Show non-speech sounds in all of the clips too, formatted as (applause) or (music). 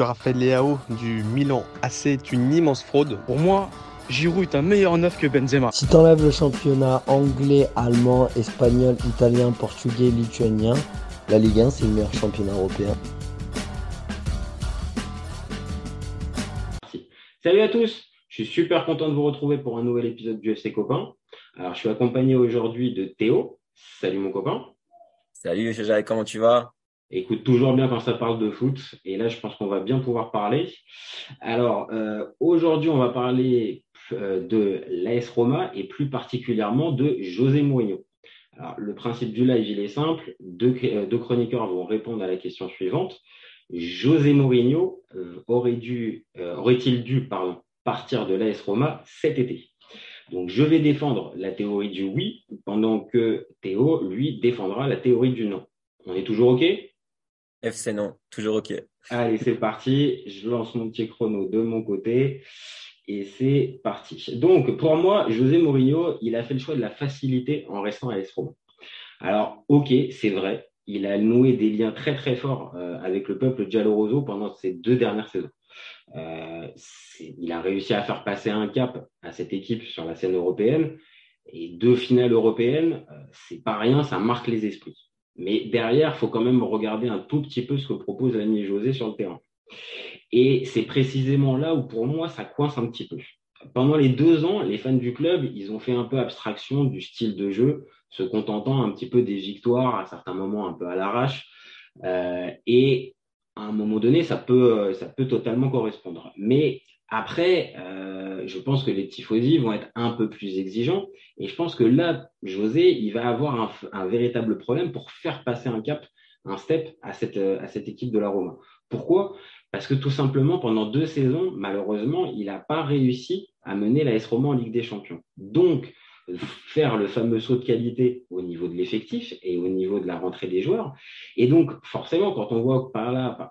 Raphaël Leao du Milan AC est une immense fraude. Pour moi, Giroud est un meilleur neuf que Benzema. Si t'enlèves le championnat anglais, allemand, espagnol, italien, portugais, lituanien, la Ligue 1 c'est le meilleur championnat européen. Salut à tous, je suis super content de vous retrouver pour un nouvel épisode du FC Copain. Alors je suis accompagné aujourd'hui de Théo. Salut mon copain. Salut Jacques, comment tu vas? Écoute, toujours bien quand ça parle de foot. Et là, je pense qu'on va bien pouvoir parler. Alors, euh, aujourd'hui, on va parler euh, de l'AS Roma et plus particulièrement de José Mourinho. Alors, le principe du live, il est simple. Deux, euh, chroniqueurs vont répondre à la question suivante. José Mourinho aurait dû, aurait-il dû partir de l'AS Roma cet été? Donc, je vais défendre la théorie du oui, pendant que Théo, lui, défendra la théorie du non. On est toujours OK? FC non, toujours OK. Allez, c'est parti. Je lance mon petit chrono de mon côté. Et c'est parti. Donc, pour moi, José Mourinho, il a fait le choix de la facilité en restant à l'AS Alors, ok, c'est vrai, il a noué des liens très très forts euh, avec le peuple gialloroso pendant ces deux dernières saisons. Euh, il a réussi à faire passer un cap à cette équipe sur la scène européenne. Et deux finales européennes, euh, c'est pas rien, ça marque les esprits. Mais derrière, il faut quand même regarder un tout petit peu ce que propose l'ami José sur le terrain. Et c'est précisément là où, pour moi, ça coince un petit peu. Pendant les deux ans, les fans du club, ils ont fait un peu abstraction du style de jeu, se contentant un petit peu des victoires, à certains moments un peu à l'arrache. Euh, et à un moment donné, ça peut, ça peut totalement correspondre. Mais après, euh, je pense que les tifosi vont être un peu plus exigeants. Et je pense que là, José, il va avoir un, véritable problème pour faire passer un cap, un step à cette, à cette équipe de la Roma. Pourquoi? Parce que tout simplement, pendant deux saisons, malheureusement, il n'a pas réussi à mener la S Roma en Ligue des Champions. Donc, faire le fameux saut de qualité au niveau de l'effectif et au niveau de la rentrée des joueurs. Et donc, forcément, quand on voit par là,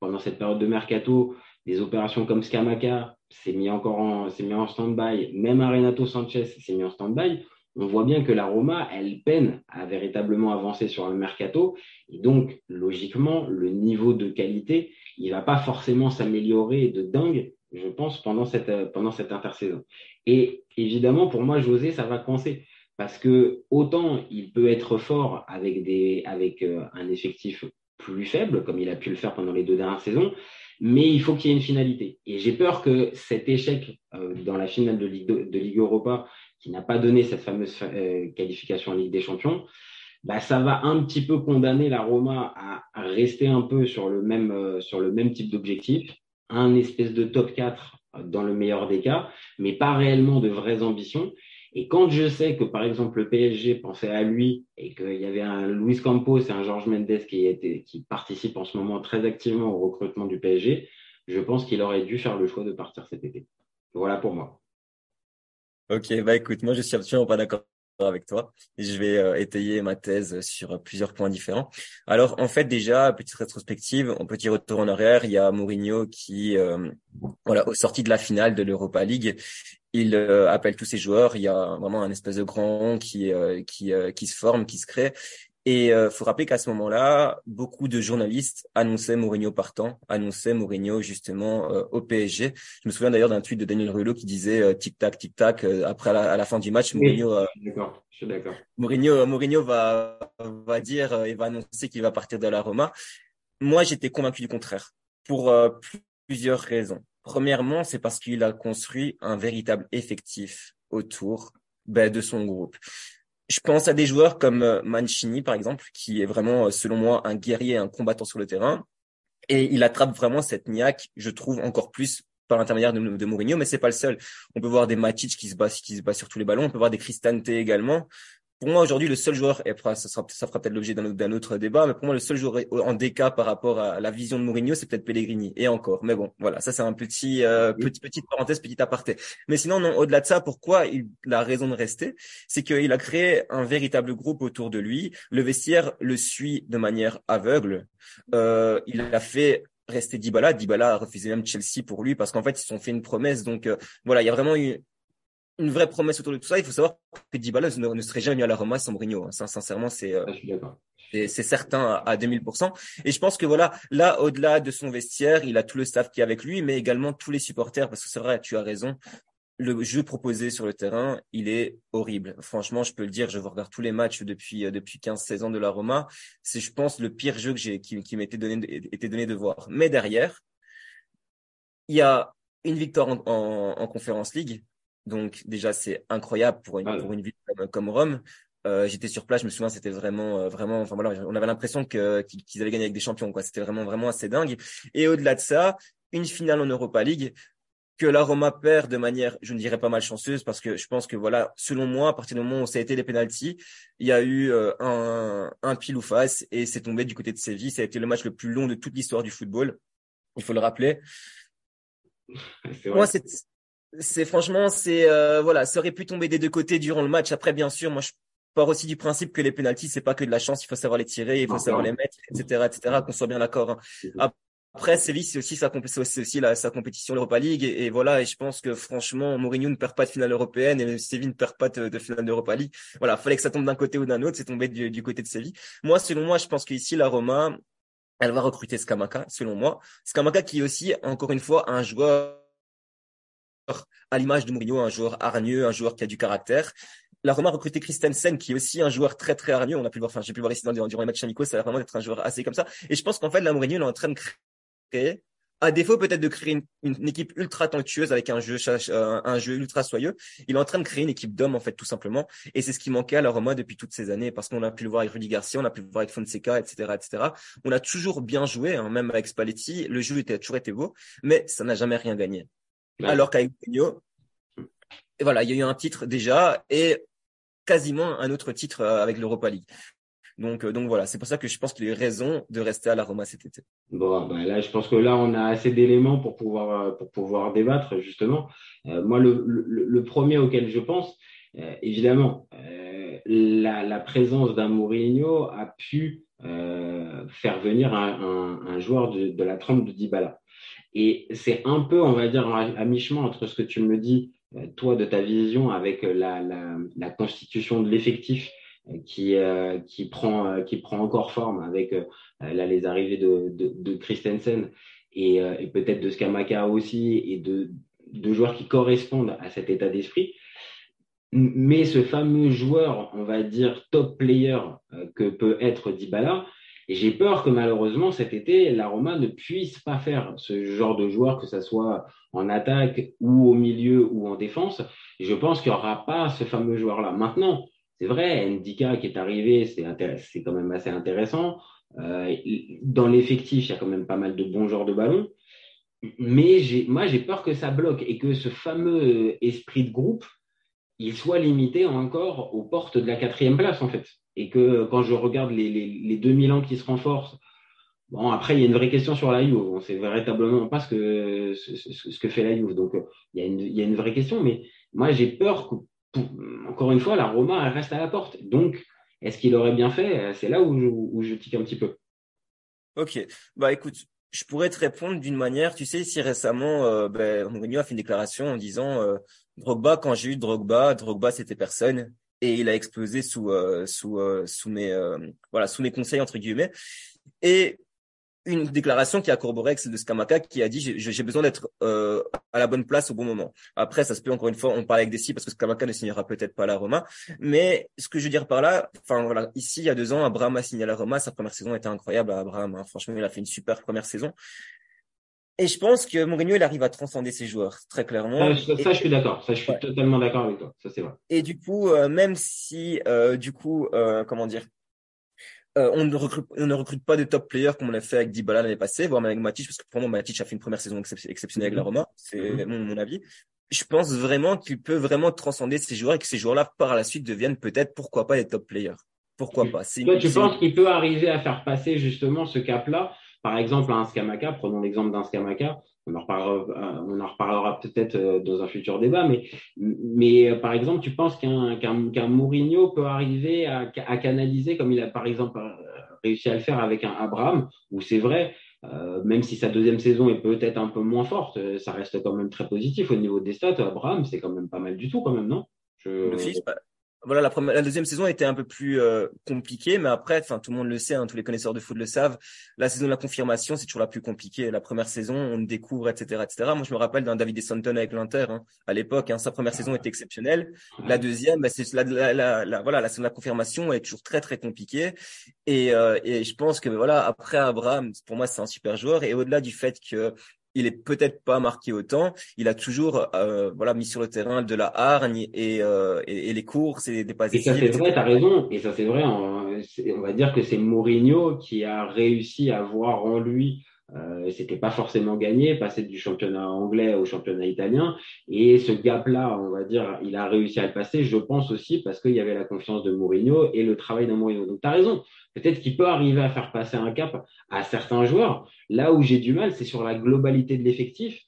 pendant cette période de mercato, des opérations comme Scamaca s'est mis encore en, mis en stand-by, même Arenato Sanchez s'est mis en stand-by, on voit bien que la Roma, elle peine à véritablement avancer sur le mercato. Et donc, logiquement, le niveau de qualité, il va pas forcément s'améliorer de dingue, je pense, pendant cette, pendant cette intersaison. Et évidemment, pour moi, José, ça va coincer. Parce que autant il peut être fort avec, des, avec euh, un effectif plus faible, comme il a pu le faire pendant les deux dernières saisons, mais il faut qu'il y ait une finalité. Et j'ai peur que cet échec euh, dans la finale de Ligue, Europa, qui n'a pas donné cette fameuse euh, qualification en Ligue des Champions, bah, ça va un petit peu condamner la Roma à, rester un peu sur le même, euh, sur le même type d'objectif, un espèce de top 4 dans le meilleur des cas, mais pas réellement de vraies ambitions. Et quand je sais que, par exemple, le PSG pensait à lui et qu'il y avait un Luis Campos et un Georges Mendes qui, était, qui participent en ce moment très activement au recrutement du PSG, je pense qu'il aurait dû faire le choix de partir cet été. Voilà pour moi. Ok, bah écoute, moi je suis absolument pas d'accord avec toi je vais euh, étayer ma thèse sur plusieurs points différents. Alors en fait déjà petite rétrospective, peut y retour en arrière, il y a Mourinho qui euh, voilà au sorti de la finale de l'Europa League il euh, appelle tous ses joueurs. Il y a vraiment un espèce de grand qui euh, qui euh, qui se forme, qui se crée. Et il faut rappeler qu'à ce moment-là, beaucoup de journalistes annonçaient Mourinho partant, annonçaient Mourinho justement au PSG. Je me souviens d'ailleurs d'un tweet de Daniel Rullo qui disait tic tac tic tac après à la, fin du match, Mourinho. d'accord, je suis d'accord. Mourinho, Mourinho va va dire et va annoncer qu'il va partir de la Roma. Moi, j'étais convaincu du contraire pour plusieurs raisons. Premièrement, c'est parce qu'il a construit un véritable effectif autour ben, de son groupe. Je pense à des joueurs comme euh, Mancini, par exemple, qui est vraiment, euh, selon moi, un guerrier, un combattant sur le terrain. Et il attrape vraiment cette niaque, je trouve, encore plus par l'intermédiaire de, Mourinho, mais c'est pas le seul. On peut voir des Matic qui se bat, qui se bat sur tous les ballons. On peut voir des Cristante également pour moi aujourd'hui le seul joueur et ça, sera, ça fera peut-être l'objet d'un autre débat mais pour moi le seul joueur en déca par rapport à la vision de Mourinho c'est peut-être Pellegrini. Et encore. Mais bon voilà. Ça c'est un petit euh, petit petite parenthèse petit aparté. Mais sinon non au-delà de ça pourquoi il, a raison de rester c'est qu'il a créé un véritable groupe autour de lui. Le vestiaire le suit de manière aveugle. Euh, il a fait rester Dybala. Dybala a refusé même Chelsea pour lui parce qu'en fait ils se sont fait une promesse. Donc euh, voilà, il y a vraiment eu une vraie promesse autour de tout ça. Il faut savoir que Dybala ne, ne serait jamais à la Roma sans Mourinho. Hein. Sincèrement, c'est. Euh, suis d'accord. c'est certain à 2000%. Et je pense que voilà, là, au-delà de son vestiaire, il a tout le staff qui est avec lui, mais également tous les supporters, parce que c'est vrai, tu as raison. Le jeu proposé sur le terrain, il est horrible. Franchement, je peux le dire, je regarde tous les matchs depuis depuis 15-16 ans de la Roma. C'est, je pense, le pire jeu que j'ai qui, qui m'était donné était donné de voir. Mais derrière, il y a une victoire en, en, en Conférence League. Donc déjà, c'est incroyable pour une, pour une ville comme, comme Rome. Euh, j'étais sur place, je me souviens, c'était vraiment, euh, vraiment, enfin voilà, on avait l'impression que qu'ils avaient gagné avec des champions, quoi. C'était vraiment, vraiment assez dingue. Et au-delà de ça, une finale en Europa League que la Roma perd de manière, je ne dirais pas malchanceuse, parce que je pense que voilà, selon moi, à partir du moment où ça a été les pénalties, il y a eu euh, un, un pile ou face et c'est tombé du côté de Séville. Ça a été le match le plus long de toute l'histoire du football. Il faut le rappeler. (laughs) Moi, c'est franchement, c'est euh, voilà, ça aurait pu tomber des deux côtés durant le match. Après, bien sûr, moi, je pars aussi du principe que les pénalties, c'est pas que de la chance, il faut savoir les tirer, il faut savoir les mettre, etc., etc. Qu'on soit bien d'accord. Hein. Après, Séville, c'est aussi sa, c'est aussi la, sa compétition l'Europa League, et, voilà. Et je pense que franchement, Mourinho ne perd pas de finale européenne et Séville ne perd pas de, de finale d'Europa League. Voilà, fallait que ça tombe d'un côté ou d'un autre. C'est tombé du, du, côté de Séville. Moi, selon moi, je pense qu'ici, la Roma, elle va recruter Skamaka, selon moi. Skamaka qui est aussi, encore une fois, un joueur à l'image de Mourinho, un joueur hargneux, un joueur qui a du caractère. La Roma a recruté Christensen, qui est aussi un joueur très très hargneux. On a pu le voir, enfin, j'ai pu le voir ici durant, durant les matchs amicaux, ça a vraiment être un joueur assez comme ça. Et je pense qu'en fait, la Mourinho, il est en train de créer, à défaut peut-être de créer une, une, équipe ultra talentueuse avec un jeu, euh, un jeu ultra soyeux, il est en train de créer une équipe d'hommes en fait tout simplement. Et c'est ce qui manquait à la Roma depuis toutes ces années, parce qu'on a pu le voir avec Rudy Garcia, on a pu le voir avec Fonseca, etc., etc. On a toujours bien joué, hein, même avec Spalletti, le jeu était toujours été beau, mais ça n'a jamais rien gagné. Alors qu'avec Mourinho, voilà, il y a eu un titre déjà et quasiment un autre titre euh, avec l'Europa League. Donc, euh, donc voilà, c'est pour ça que je pense qu'il y a raison de rester à la Roma cet été. Bon, ben là, je pense que là, on a assez d'éléments pour pouvoir euh, pour pouvoir débattre justement. moi, le, le, le, premier auquel je pense, évidemment, la, la, présence d'un Mourinho a pu faire venir un, un, un joueur de, de, la trempe de Dybala. Et c'est un peu, on va dire, à mi-chemin entre ce que tu me dis, euh, toi, de ta vision avec la, la, constitution de l'effectif euh, qui, euh, prend, qui prend encore forme avec là, les arrivées de, de, Christensen et, et peut-être de Skamaka aussi et de, de joueurs qui correspondent à cet état d'esprit. Mais ce fameux joueur, on va dire top player que peut être Dybala, et j'ai peur que malheureusement cet été, la Roma ne puisse pas faire ce genre de joueur, que ce soit en attaque ou au milieu ou en défense. Je pense qu'il n'y aura pas ce fameux joueur-là. Maintenant, c'est vrai, Ndika qui est arrivé, c'est quand même assez intéressant. Euh, dans l'effectif, il y a quand même pas mal de bons joueurs de ballon. Mais moi, j'ai peur que ça bloque et que ce fameux esprit de groupe, il soit limité encore aux portes de la quatrième place, en fait et que quand je regarde les, les, les 2000 ans qui se renforcent, bon, après, il y a une vraie question sur la Juve. On sait véritablement pas ce que, ce, que fait la Juve. Donc, il y, a une, il y a une vraie question, mais moi, j'ai peur que, encore une fois, la Roma, elle reste à la porte. Donc, est-ce qu'il aurait bien fait? C'est là où je, où je tique un petit peu. Ok, bah écoute, je pourrais te répondre d'une manière, tu sais, si récemment, euh, ben, a fait une déclaration en disant euh, Drogba, quand j'ai eu Drogba, Drogba c'était personne et il a explosé sous euh, sous euh, sous mes euh, voilà sous mes conseils entre guillemets et une déclaration qui a corroboré celle de Skamaka qui a dit j'ai besoin d'être à la bonne place au bon moment. Après, ça se peut encore une fois, on parle avec des si parce que Skamaka ne signera peut-être pas à la Roma, mais ce que je veux dire par là, enfin voilà, ici il y a deux ans, Abraham a signé à la Roma, sa première saison était incroyable. Abraham, hein. franchement, il a fait une super première saison. Et je pense que Mourinho, il arrive à transcender ses joueurs, très clairement. Ça, ça je suis d'accord. Ça, je suis totalement d'accord avec toi. Ça, c'est vrai. Et du coup, euh, même si, euh, du coup, euh, comment dire, euh, on, ne recrute, on ne recrute pas de top players comme on a fait avec Dybala l'année passée, voire même avec Matic, parce que pour moi, Matic a fait une première saison exceptionnelle avec la mhm. Roma. C'est mhm. mon, mon, avis. Je pense vraiment qu'il peut vraiment transcender ces joueurs et que ces joueurs-là, par la suite, deviennent peut-être, pourquoi pas, des top players. Pourquoi pas? Toi, tu penses qu'il peut arriver à faire passer justement ce cap-là par exemple, un Skamaka, prenons l'exemple d'un Skamaka, on en reparlera, euh, peut-être euh, dans un futur débat, mais, mais euh, par exemple, tu penses qu'un Mourinho peut arriver à, canaliser, comme il a par exemple réussi à le faire avec un Abraham, où c'est vrai, même si sa deuxième saison est peut-être un peu moins forte, ça reste quand même très positif au niveau des stats. Abraham, c'est quand même pas mal du tout, quand même, non? Je... voilà, la, première, la deuxième saison était un peu plus euh, compliquée, mais après, enfin, tout le monde le sait, hein, tous les connaisseurs de foot le savent. La saison de la confirmation, c'est toujours la plus compliquée. La première saison, on découvre, etc., etc. Moi, je me rappelle d'un David Santon avec l'Inter hein, à l'époque. Hein, sa première saison était exceptionnelle. La deuxième, bah, c'est la, la, la, voilà, la saison de la confirmation est toujours très très compliquée. Et, euh, et je pense que voilà, après Abraham, pour moi, c'est un super joueur. Et au-delà du fait que il est peut-être pas marqué autant. Il a toujours euh, voilà mis sur le terrain de la hargne et, euh, et, les courses et des passes. Et ça c'est vrai, t'as raison. Et ça c'est vrai. On, on va dire que c'est Mourinho qui a réussi à voir en lui euh, c'était pas forcément gagné, passer du championnat anglais au championnat italien. Et ce gap-là, on va dire, il a réussi à le passer, je pense aussi, parce qu'il y avait la confiance de Mourinho et le travail de Mourinho. Donc, tu as raison. Peut-être qu'il peut arriver à faire passer un cap à certains joueurs. Là où j'ai du mal, c'est sur la globalité de l'effectif.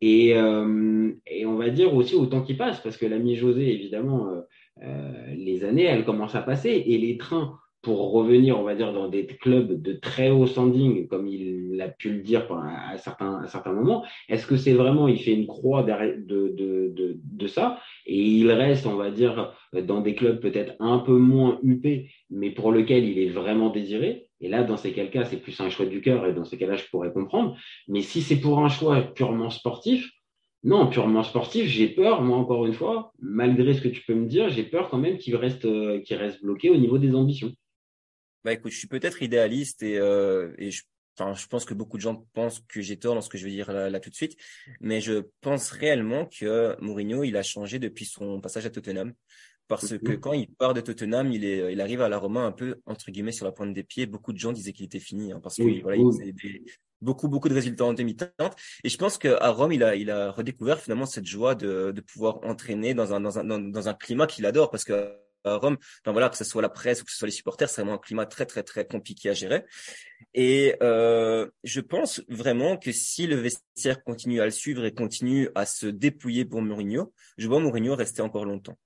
Et, euh, et, on va dire aussi au temps qui passe, parce que l'ami José, évidemment, euh, euh les années, elles commencent à passer et les trains pour revenir, on va dire, dans des clubs de très haut standing, comme il a pu le dire à certains, à certains moments, est-ce que c'est vraiment, il fait une croix de, de, de, de, ça, et il reste, on va dire, dans des clubs peut-être un peu moins huppés, mais pour lequel il est vraiment désiré, et là, dans ces cas, c'est plus un choix du cœur, et dans ces cas-là, je pourrais comprendre, mais si c'est pour un choix purement sportif, non, purement sportif, j'ai peur, moi encore une fois, malgré ce que tu peux me dire, j'ai peur quand même qu'il reste, euh, qu'il reste bloqué au niveau des ambitions. Bah écoute, je suis peut-être idéaliste et, euh, et je, enfin, je pense que beaucoup de gens pensent que j'ai tort dans ce que je vais dire là, tout de suite, mais je pense réellement que Mourinho, il a changé depuis son passage à Tottenham. Parce que quand il part de Tottenham, il, est, il arrive à la Roma un peu, entre guillemets, sur la pointe des pieds. Beaucoup de gens disaient qu'il était fini, hein, parce que voilà, il faisait des, beaucoup, beaucoup de résultats en demi-teinte. Et je pense qu'à Rome, il a, il a redécouvert finalement cette joie de, de pouvoir entraîner dans un, dans un, dans, dans un climat qu'il adore, parce que à Rome, voilà, que ce soit la presse ou que ce soit les supporters, c'est vraiment un climat très très très compliqué à gérer. Et euh, je pense vraiment que si le vestiaire continue à le suivre et continue à se dépouiller pour Mourinho, je vois Mourinho rester encore longtemps.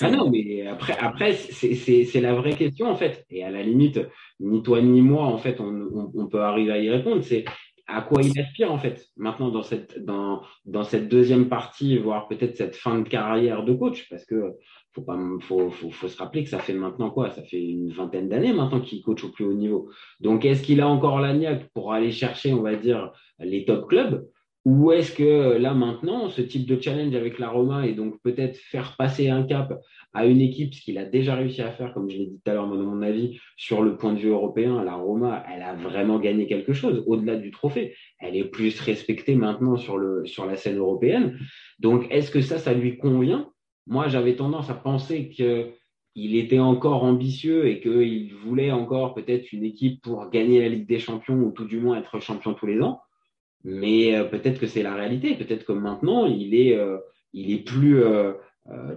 Ah non, mais après, après c'est la vraie question en fait. Et à la limite, ni toi ni moi, en fait, on, on, peut arriver à y répondre. C'est à quoi il aspire en fait maintenant dans cette dans dans cette deuxième partie, voire peut-être cette fin de carrière de coach, parce que faut pas faut, faut, faut, se rappeler que ça fait maintenant quoi ça fait une vingtaine d'années maintenant qu'il coach au plus haut niveau. Donc est-ce qu'il a encore la pour aller chercher on va dire les top clubs? Ou est-ce que là maintenant ce type de challenge avec la Roma et donc peut-être faire passer un cap à une équipe ce qu'il a déjà réussi à faire comme je l'ai dit tout à l'heure mon avis sur le point de vue européen la Roma elle a vraiment gagné quelque chose au-delà du trophée. Elle est plus respectée maintenant sur le sur la scène européenne. Donc est-ce que ça ça lui convient? Moi, j'avais tendance à penser qu'il était encore ambitieux et qu'il voulait encore peut-être une équipe pour gagner la Ligue des Champions ou tout du moins être champion tous les ans. Mais euh, peut-être que c'est la réalité. Peut-être que maintenant, il est, euh, il est plus, euh,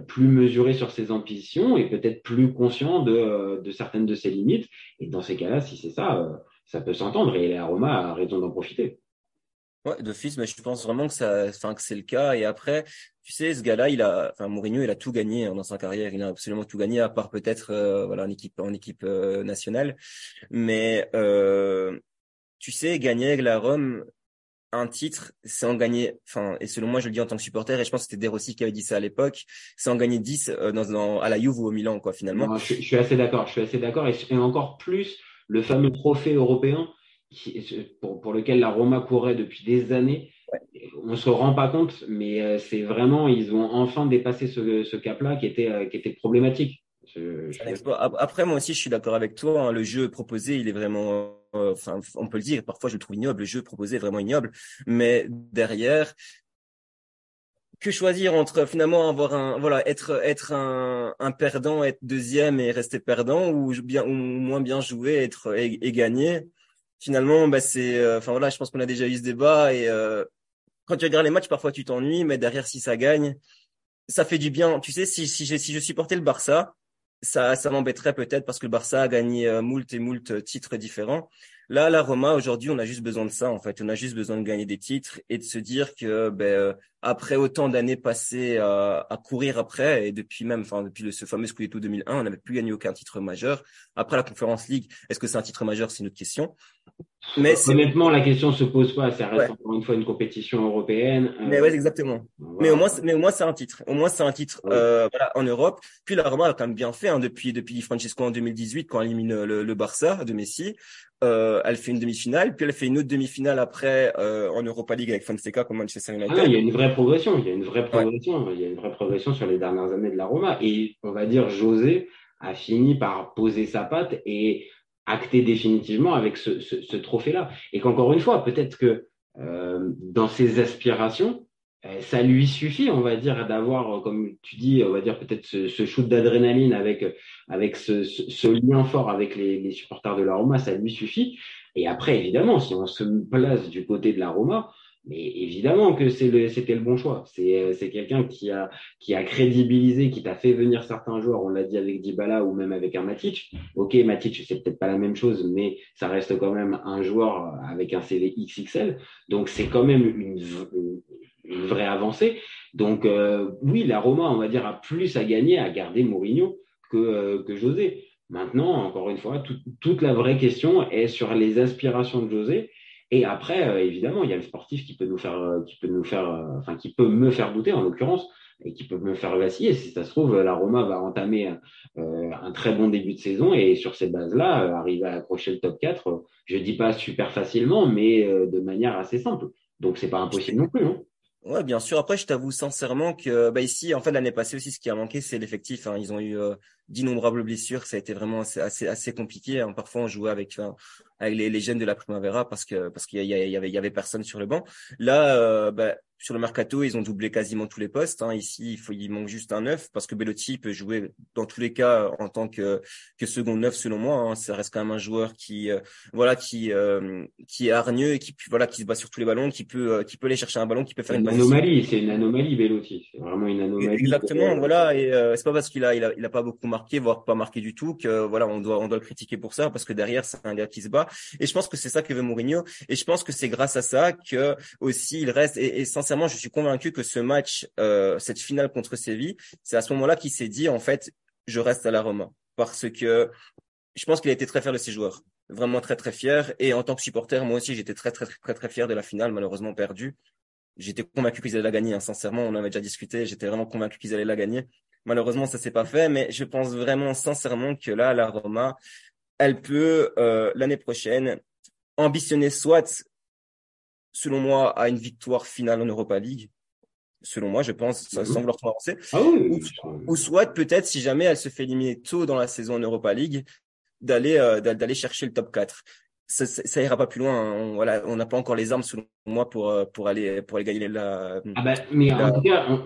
plus mesuré sur ses ambitions et peut-être plus conscient de, certaines de ses limites. Et dans ces cas-là, si c'est ça, ça peut s'entendre. Et les Roma a raison d'en profiter. Ouais, d'office, mais je pense vraiment que c'est le cas. Et après, tu sais, ce gars-là, il a, enfin Mourinho, il a tout gagné hein, dans sa carrière. Il a absolument tout gagné, à part peut-être, euh, voilà, en équipe, en équipe euh, nationale. Mais euh, tu sais, gagner avec la Rome, un titre, c'est en gagner, enfin, et selon moi, je le dis en tant que supporter, et je pense que c'était De Rossi qui avait dit ça à l'époque, c'est en gagner 10 dans, dans, à la Juve ou au Milan, quoi, finalement. je, suis assez d'accord, je suis assez d'accord, et, encore plus le fameux trophée européen pour, lequel la Roma courait depuis des années. On se rend pas compte, mais euh, c'est vraiment, ils ont enfin dépassé ce, cap-là qui était, euh, qui était problématique. Après, moi aussi, je suis d'accord avec toi. Hein. le jeu proposé, il est vraiment, euh, enfin, on peut le dire. Parfois, je le trouve ignoble. Le jeu proposé est vraiment ignoble. Mais derrière, que choisir entre finalement avoir un, voilà, être, être un, perdant, être deuxième et rester perdant, ou bien, ou moins bien jouer, être et, et gagner? Finalement, bah, c'est, voilà, je pense qu'on a déjà eu ce débat et quand tu regardes les matchs, parfois tu t'ennuies, mais derrière, si ça gagne, ça fait du bien. Tu sais, si, si, si je supportais le Barça, ça, ça m'embêterait peut-être parce que le Barça a gagné euh, moult et moult titres différents. Là, la Roma, aujourd'hui, on a juste besoin de ça, en fait. On a juste besoin de gagner des titres et de se dire que, ben, euh, après autant d'années passées à, à, courir après, et depuis même, enfin, depuis le, ce fameux Scudetto 2001, on n'avait plus gagné aucun titre majeur. Après la Conférence League, est-ce que c'est un titre majeur? C'est une autre question. Mais honnêtement, la question se pose pas. Ça reste encore une fois une compétition européenne. Euh, mais ouais, exactement. Voilà. Mais au moins, mais au moins c'est un titre. Au moins c'est un titre ouais. euh, voilà, en Europe. Puis la Roma a quand même bien fait hein, depuis depuis Francesco en 2018 quand elle élimine le, le Barça de Messi. Euh, elle fait une demi-finale, puis elle fait une autre demi-finale après euh, en Europa League avec Fonseca comme Manchester United. Ah non, il y a une vraie progression. Il y a une vraie progression. Ouais. Il y a une vraie progression sur les dernières années de la Roma. Et on va dire José a fini par poser sa patte et acté définitivement avec ce, ce, ce trophée-là. Et qu'encore une fois, peut-être que euh, dans ses aspirations, ça lui suffit, on va dire, d'avoir, comme tu dis, on va dire peut-être ce, ce, shoot d'adrénaline avec avec ce, lien fort avec les, supporters de la Roma, ça lui suffit. Et après, évidemment, si on se place du côté de la Roma, mais évidemment que c'était le bon choix. C'est, c'est quelqu'un qui a, qui a crédibilisé, qui t'a fait venir certains joueurs. On l'a dit avec Dybala ou même avec un Matic. Ok, Matic, c'est peut-être pas la même chose, mais ça reste quand même un joueur avec un CV XXL. Donc c'est quand même une vraie avancée. Donc euh, oui, la Roma, on va dire, a plus à gagner à garder Mourinho que, euh, José. Maintenant, encore une fois, tout, toute la vraie question est sur les aspirations de José et après, euh, évidemment, il y a le sportif qui peut nous faire, euh, qui peut nous faire, euh, enfin, qui peut me faire douter en l'occurrence, et qui peut me faire vaciller. Si ça se trouve, la Roma va entamer euh, un très bon début de saison et sur ces bases-là, arriver à accrocher le top 4, je dis pas super facilement, mais de manière assez simple. Donc c'est pas impossible non plus. Hein. Ouais, bien sûr. Après, je t'avoue sincèrement que bah, ici, en fait, l'année passée aussi, ce qui a manqué, c'est l'effectif. Hein. Ils ont eu euh, d'innombrables blessures. Ça a été vraiment assez, assez, compliqué. Hein. Parfois, on jouait avec, euh, avec les, les jeunes de la Primavera parce que parce qu'il y, y, avait il y avait personne sur le banc. Là, euh, bah, sur le mercato, ils ont doublé quasiment tous les postes. Hein. Ici, il faut il manque juste un neuf parce que Bellotti peut jouer dans tous les cas en tant que que second neuf selon moi. Hein. Ça reste quand même un joueur qui euh, voilà qui euh, qui est hargneux et qui voilà qui se bat sur tous les ballons, qui peut qui peut aller chercher un ballon, qui peut faire une, une anomalie. C'est une anomalie Bellotti. C'est vraiment une anomalie. Exactement. Voilà. Et c'est pas parce qu'il a il a il a pas beaucoup marqué, voire pas marqué du tout, que voilà on doit on doit le critiquer pour ça parce que derrière c'est un gars qui se bat. Et je pense que c'est ça que veut Mourinho. Et je pense que c'est grâce à ça que aussi il reste. Et, sincèrement, je suis convaincu que ce match, euh, cette finale contre Séville, c'est à ce moment-là qu'il s'est dit en fait, je reste à la Roma parce que je pense qu'il a été très fier de ses joueurs, vraiment très très fier. Et en tant que supporter, moi aussi, j'étais très très très très fier de la finale, malheureusement perdue. J'étais convaincu qu'ils allaient la gagner. Hein, sincèrement, on avait déjà discuté. J'étais vraiment convaincu qu'ils allaient la gagner. Malheureusement, ça s'est pas fait, mais je pense vraiment sincèrement que là, la Roma, elle peut euh, l'année prochaine ambitionner soit selon moi, à une victoire finale en Europa League. Selon moi, je pense, ça semble leur avancer. Ah oui, ou, ou, soit peut-être, si jamais elle se fait éliminer tôt dans la saison en Europa League, d'aller euh, d'aller chercher le top 4. Ça, ça, ça, ira pas plus loin. Hein. On, voilà, on n'a pas encore les armes selon moi pour pour aller pour aller gagner la. Ah bah, mais la, en tout cas, on,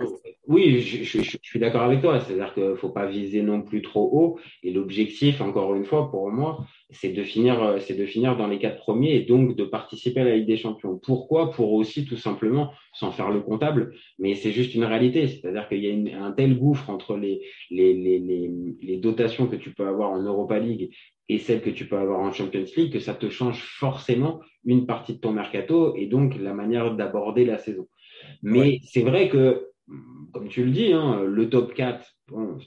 oui, je, je, je suis d'accord avec toi. C'est-à-dire qu'il faut pas viser non plus trop haut. Et l'objectif, encore une fois, pour moi, c'est de finir, c'est de finir dans les quatre premiers et donc de participer à la Ligue des Champions. Pourquoi? Pour aussi tout simplement, sans faire le comptable, mais c'est juste une réalité. C'est-à-dire qu'il y a une, un tel gouffre entre les, les, les, les, les dotations que tu peux avoir en Europa League et celles que tu peux avoir en Champions League que ça te change forcément une partie de ton mercato et donc la manière d'aborder la saison. Mais ouais. c'est vrai que, comme tu le dis, hein, le top 4, bon,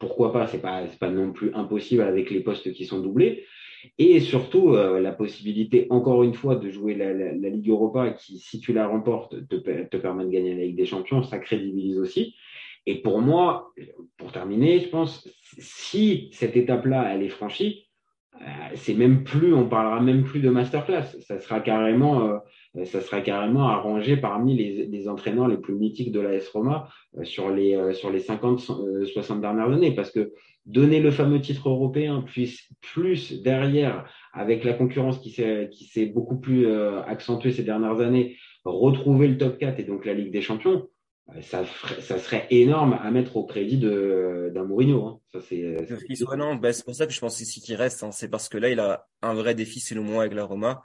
pourquoi pas, c'est pas, pas non plus impossible avec les postes qui sont doublés. Et surtout, euh, la possibilité, encore une fois, de jouer la, la, la, Ligue Europa qui, si tu la remportes, te, te permet de gagner la Ligue des Champions, ça crédibilise aussi. Et pour moi, pour terminer, je pense, si cette étape-là, elle est franchie, c'est même plus, on parlera même plus de masterclass. Ça sera carrément, euh, ça sera carrément arrangé parmi les, les, entraîneurs les plus mythiques de la S Roma euh, sur les, euh, sur les 50, 60 dernières années. Parce que donner le fameux titre européen, puis plus derrière, avec la concurrence qui s'est, qui s'est beaucoup plus euh, accentuée ces dernières années, retrouver le top 4 et donc la Ligue des Champions, ça, ferait, ça serait énorme à mettre au crédit d'un Mourinho. Hein. Ça c'est. Ouais, non, bah, c'est pour ça que je pense ici qu'il reste. Hein. C'est parce que là, il a un vrai défi selon moi avec la Roma.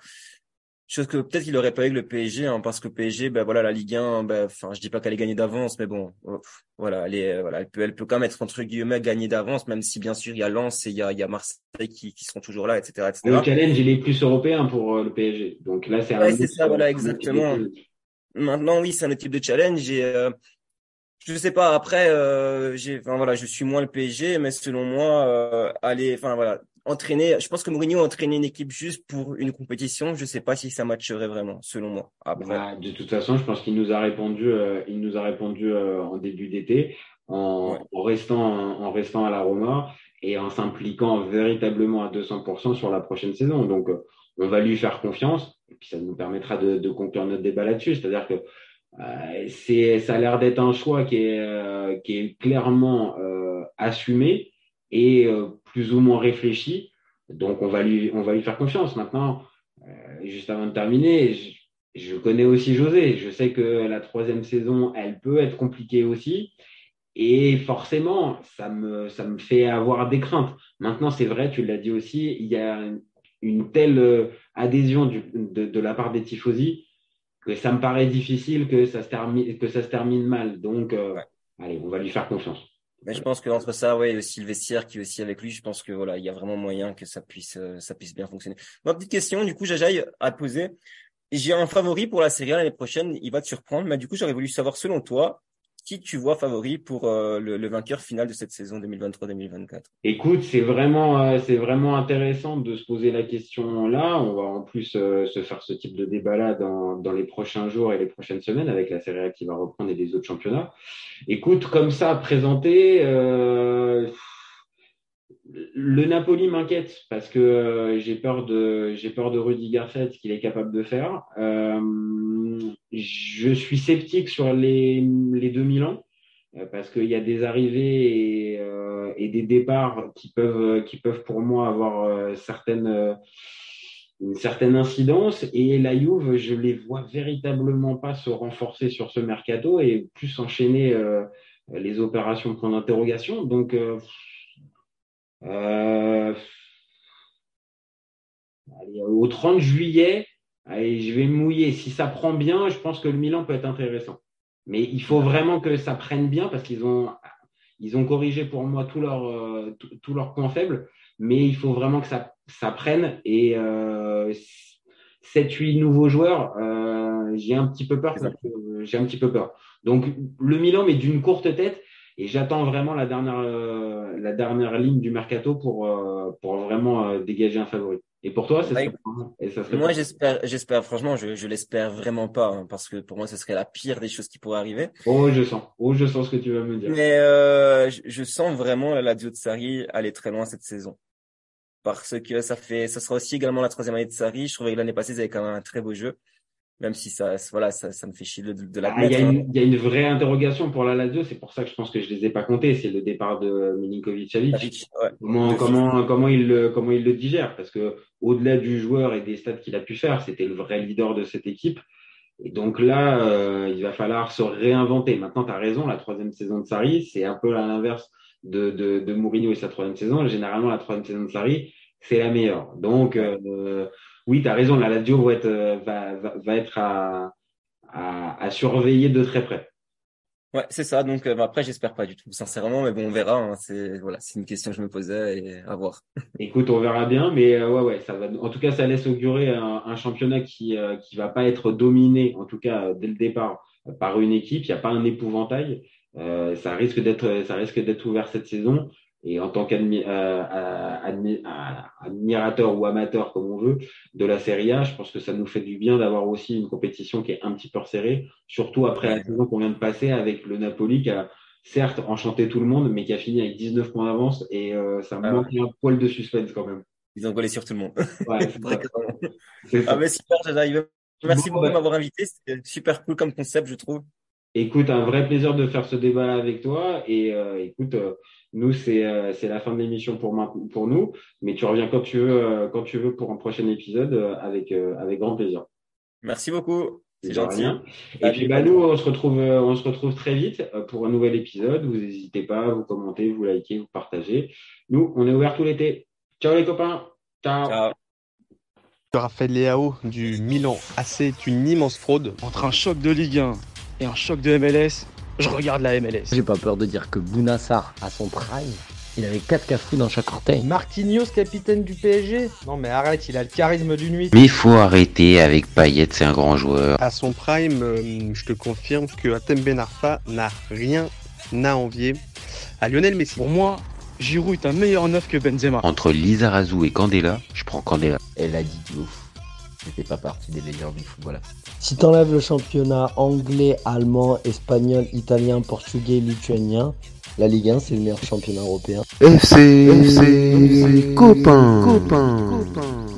Chose que peut-être il aurait pas eu avec le PSG, hein, parce que le PSG, ben voilà, la Ligue 1, ben, enfin, je dis pas qu'elle est gagnée d'avance, mais bon, euh, voilà, elle est, voilà, elle peut, elle peut quand même être entre guillemets gagnée d'avance, même si bien sûr il y a Lens et il y a, il y a Marseille qui, qui seront toujours là, etc., etc. Le challenge, il est plus européen pour euh, le PSG. Donc là, c'est ouais, c'est ça, voilà, exactement. Maintenant, oui, c'est un autre type de challenge et euh, je sais pas. Après, euh, j'ai, enfin voilà, je suis moins le PSG, mais selon moi, euh, aller, enfin voilà, entraîner. Je pense que Mourinho entraîner une équipe juste pour une compétition. Je sais pas si ça matcherait vraiment, selon moi. Après. Bah, de toute façon, je pense qu'il nous a répondu. Euh, il nous a répondu euh, en début d'été, en, en, restant, en restant à la Roma et en s'impliquant véritablement à 200% sur la prochaine saison. Donc, euh, on va lui faire confiance. Puis, ça nous permettra de, conclure notre débat là-dessus. C'est-à-dire que euh, c'est, ça a l'air d'être un choix qui est, euh, clairement euh, assumé et plus ou moins réfléchi. Donc, on va lui, on va lui faire confiance. Maintenant, juste avant de terminer, je, je, connais aussi José. Je sais que la troisième saison, elle peut être compliquée aussi. Et forcément, ça me, ça me fait avoir des craintes. Maintenant, c'est vrai, tu l'as dit aussi, il y a une telle adhésion du, de, de la part des tifosi que ça me paraît difficile que ça se termine, que ça se termine mal. Donc, euh, allez, on va lui faire confiance. Mais je pense que entre ça, ouais, aussi le vestiaire qui est aussi avec lui, je pense que voilà, il y a vraiment moyen que ça puisse, euh, ça puisse bien fonctionner. Ma petite question, du coup, Jajaï, à te poser. J'ai un favori pour la série l'année prochaine. Il va te surprendre, mais du coup, j'aurais voulu savoir, selon toi, qui tu vois favori pour euh, le, vainqueur final de cette saison 2023-2024 Écoute, c'est vraiment, euh, c'est vraiment intéressant de se poser la question là. On va en plus euh, se faire ce type de débat là dans, dans les prochains jours et les prochaines semaines avec la Série A qui va reprendre et les autres championnats. Écoute, comme ça présenté, euh, le Napoli m'inquiète parce que euh, j'ai peur de j'ai peur de Rudy Garcia ce qu'il est capable de faire. Euh, je suis sceptique sur les les 2000 ans euh, parce qu'il y a des arrivées et, des départs qui peuvent qui peuvent pour moi avoir certaines une certaine incidence et la Juve je les vois véritablement pas se renforcer sur ce mercato et plus enchaîner les opérations point d'interrogation donc euh, allez, au 30 juillet, allez, je vais mouiller. Si ça prend bien, je pense que le Milan peut être intéressant. Mais il faut vraiment que ça prenne bien parce qu'ils ont, ils ont corrigé pour moi tous leurs euh, tous leurs points faibles. Mais il faut vraiment que ça, ça prenne. Et euh, 7-8 nouveaux joueurs, euh, j'ai un petit peu peur. J'ai un petit peu peur. Donc le Milan, mais d'une courte tête. Et j'attends vraiment la dernière, euh, la dernière ligne du mercato pour, euh, pour vraiment euh, dégager un favori. Et pour toi, ça serait, et ça serait Moi, j'espère, j'espère, franchement, je, je l'espère vraiment pas, hein, parce que pour moi, ce serait la pire des choses qui pourraient arriver. Oh, je sens. Oh, je sens ce que tu vas me dire. Mais euh, je, je, sens vraiment la Lazio de Sarri aller très loin cette saison. Parce que ça fait, ça sera aussi également la troisième année de Sarri. Je trouvais que l'année passée, ils avaient quand même un très beau jeu même si ça, voilà, ça, ça me fait chier de, de la. Ah, il y, hein. y, a une vraie interrogation pour la Lazio, c'est pour ça que je pense que je les ai pas comptés. C'est le départ de Milinkovic-Savic. Ouais. Comment, comment, comment il le, comment il le digère Parce que au-delà du joueur et des stats qu'il a pu faire, c'était le vrai leader de cette équipe. Et donc là, euh, il va falloir se réinventer. Maintenant, tu as raison, la troisième saison de Sarri, c'est un peu à l'inverse de, de, de Mourinho et sa troisième saison. Généralement, la troisième saison de Sarri, c'est la meilleure. Donc, euh, oui, tu as raison, la Lazio va être, euh, va, va, va être à, à, à, surveiller de très près. Ouais, c'est ça. Donc euh, après, j'espère pas du tout, sincèrement, mais bon, on verra. Hein. C'est voilà, c'est une question que je me posais et à voir. (laughs) Écoute, on verra bien, mais euh, ouais, ouais, ça va. En tout cas, ça laisse augurer un, un championnat qui qui va pas être dominé, en tout cas dès le départ, par une équipe. Il n'y a pas un épouvantail. ça risque d'être, ça risque d'être ouvert cette saison. Et en tant qu'admirateur ou amateur, comme on veut, de la Serie A, je pense que ça nous fait du bien d'avoir aussi une compétition qui est un petit peu resserrée, surtout après la saison qu'on vient de passer avec le Napoli qui a certes enchanté tout le monde, mais qui a fini avec 19 points d'avance et euh, ça ah manque un poil de suspense quand même. Ils ont collé sur tout le monde. Ouais, (laughs) c'est ah mais super, Merci beaucoup de bah m'avoir invité. C'était super cool comme concept, je trouve. Écoute, un vrai plaisir de faire ce débat avec toi. Et euh, écoute, euh, nous, c'est euh, c'est la fin de l'émission pour, pour nous, mais tu reviens quand tu veux, euh, quand tu veux pour un prochain épisode euh, avec, avec grand plaisir. Merci beaucoup. C'est gentil. Et puis, bah, nous, on se retrouve, on se retrouve très vite pour un nouvel épisode. Vous n'hésitez pas, vous commentez, vous likez, vous partagez. Nous, on est ouvert tout l'été. Ciao les copains. Ciao. Ciao. Raphaël Leao du Milan AC est une immense fraude. Entre un choc de Ligue 1 et un choc de MLS, je regarde la MLS. J'ai pas peur de dire que Bounassar, à son prime, il avait 4 cafous dans chaque orteil. Marquinhos, capitaine du PSG Non mais arrête, il a le charisme d'une nuit. Mais faut arrêter avec Payet, c'est un grand joueur. À son prime, euh, je te confirme que Atem Ben Arfa n'a rien à envier à Lionel Messi. Pour moi, Giroud est un meilleur neuf que Benzema. Entre Lizarazu et Candela, je prends Candela. Elle a dit de ouf. C'était pas partie des légendes du football. Si t'enlèves le championnat anglais, allemand, espagnol, italien, portugais, lituanien, la Ligue 1 c'est le meilleur championnat européen. FC, FC, copain, copain.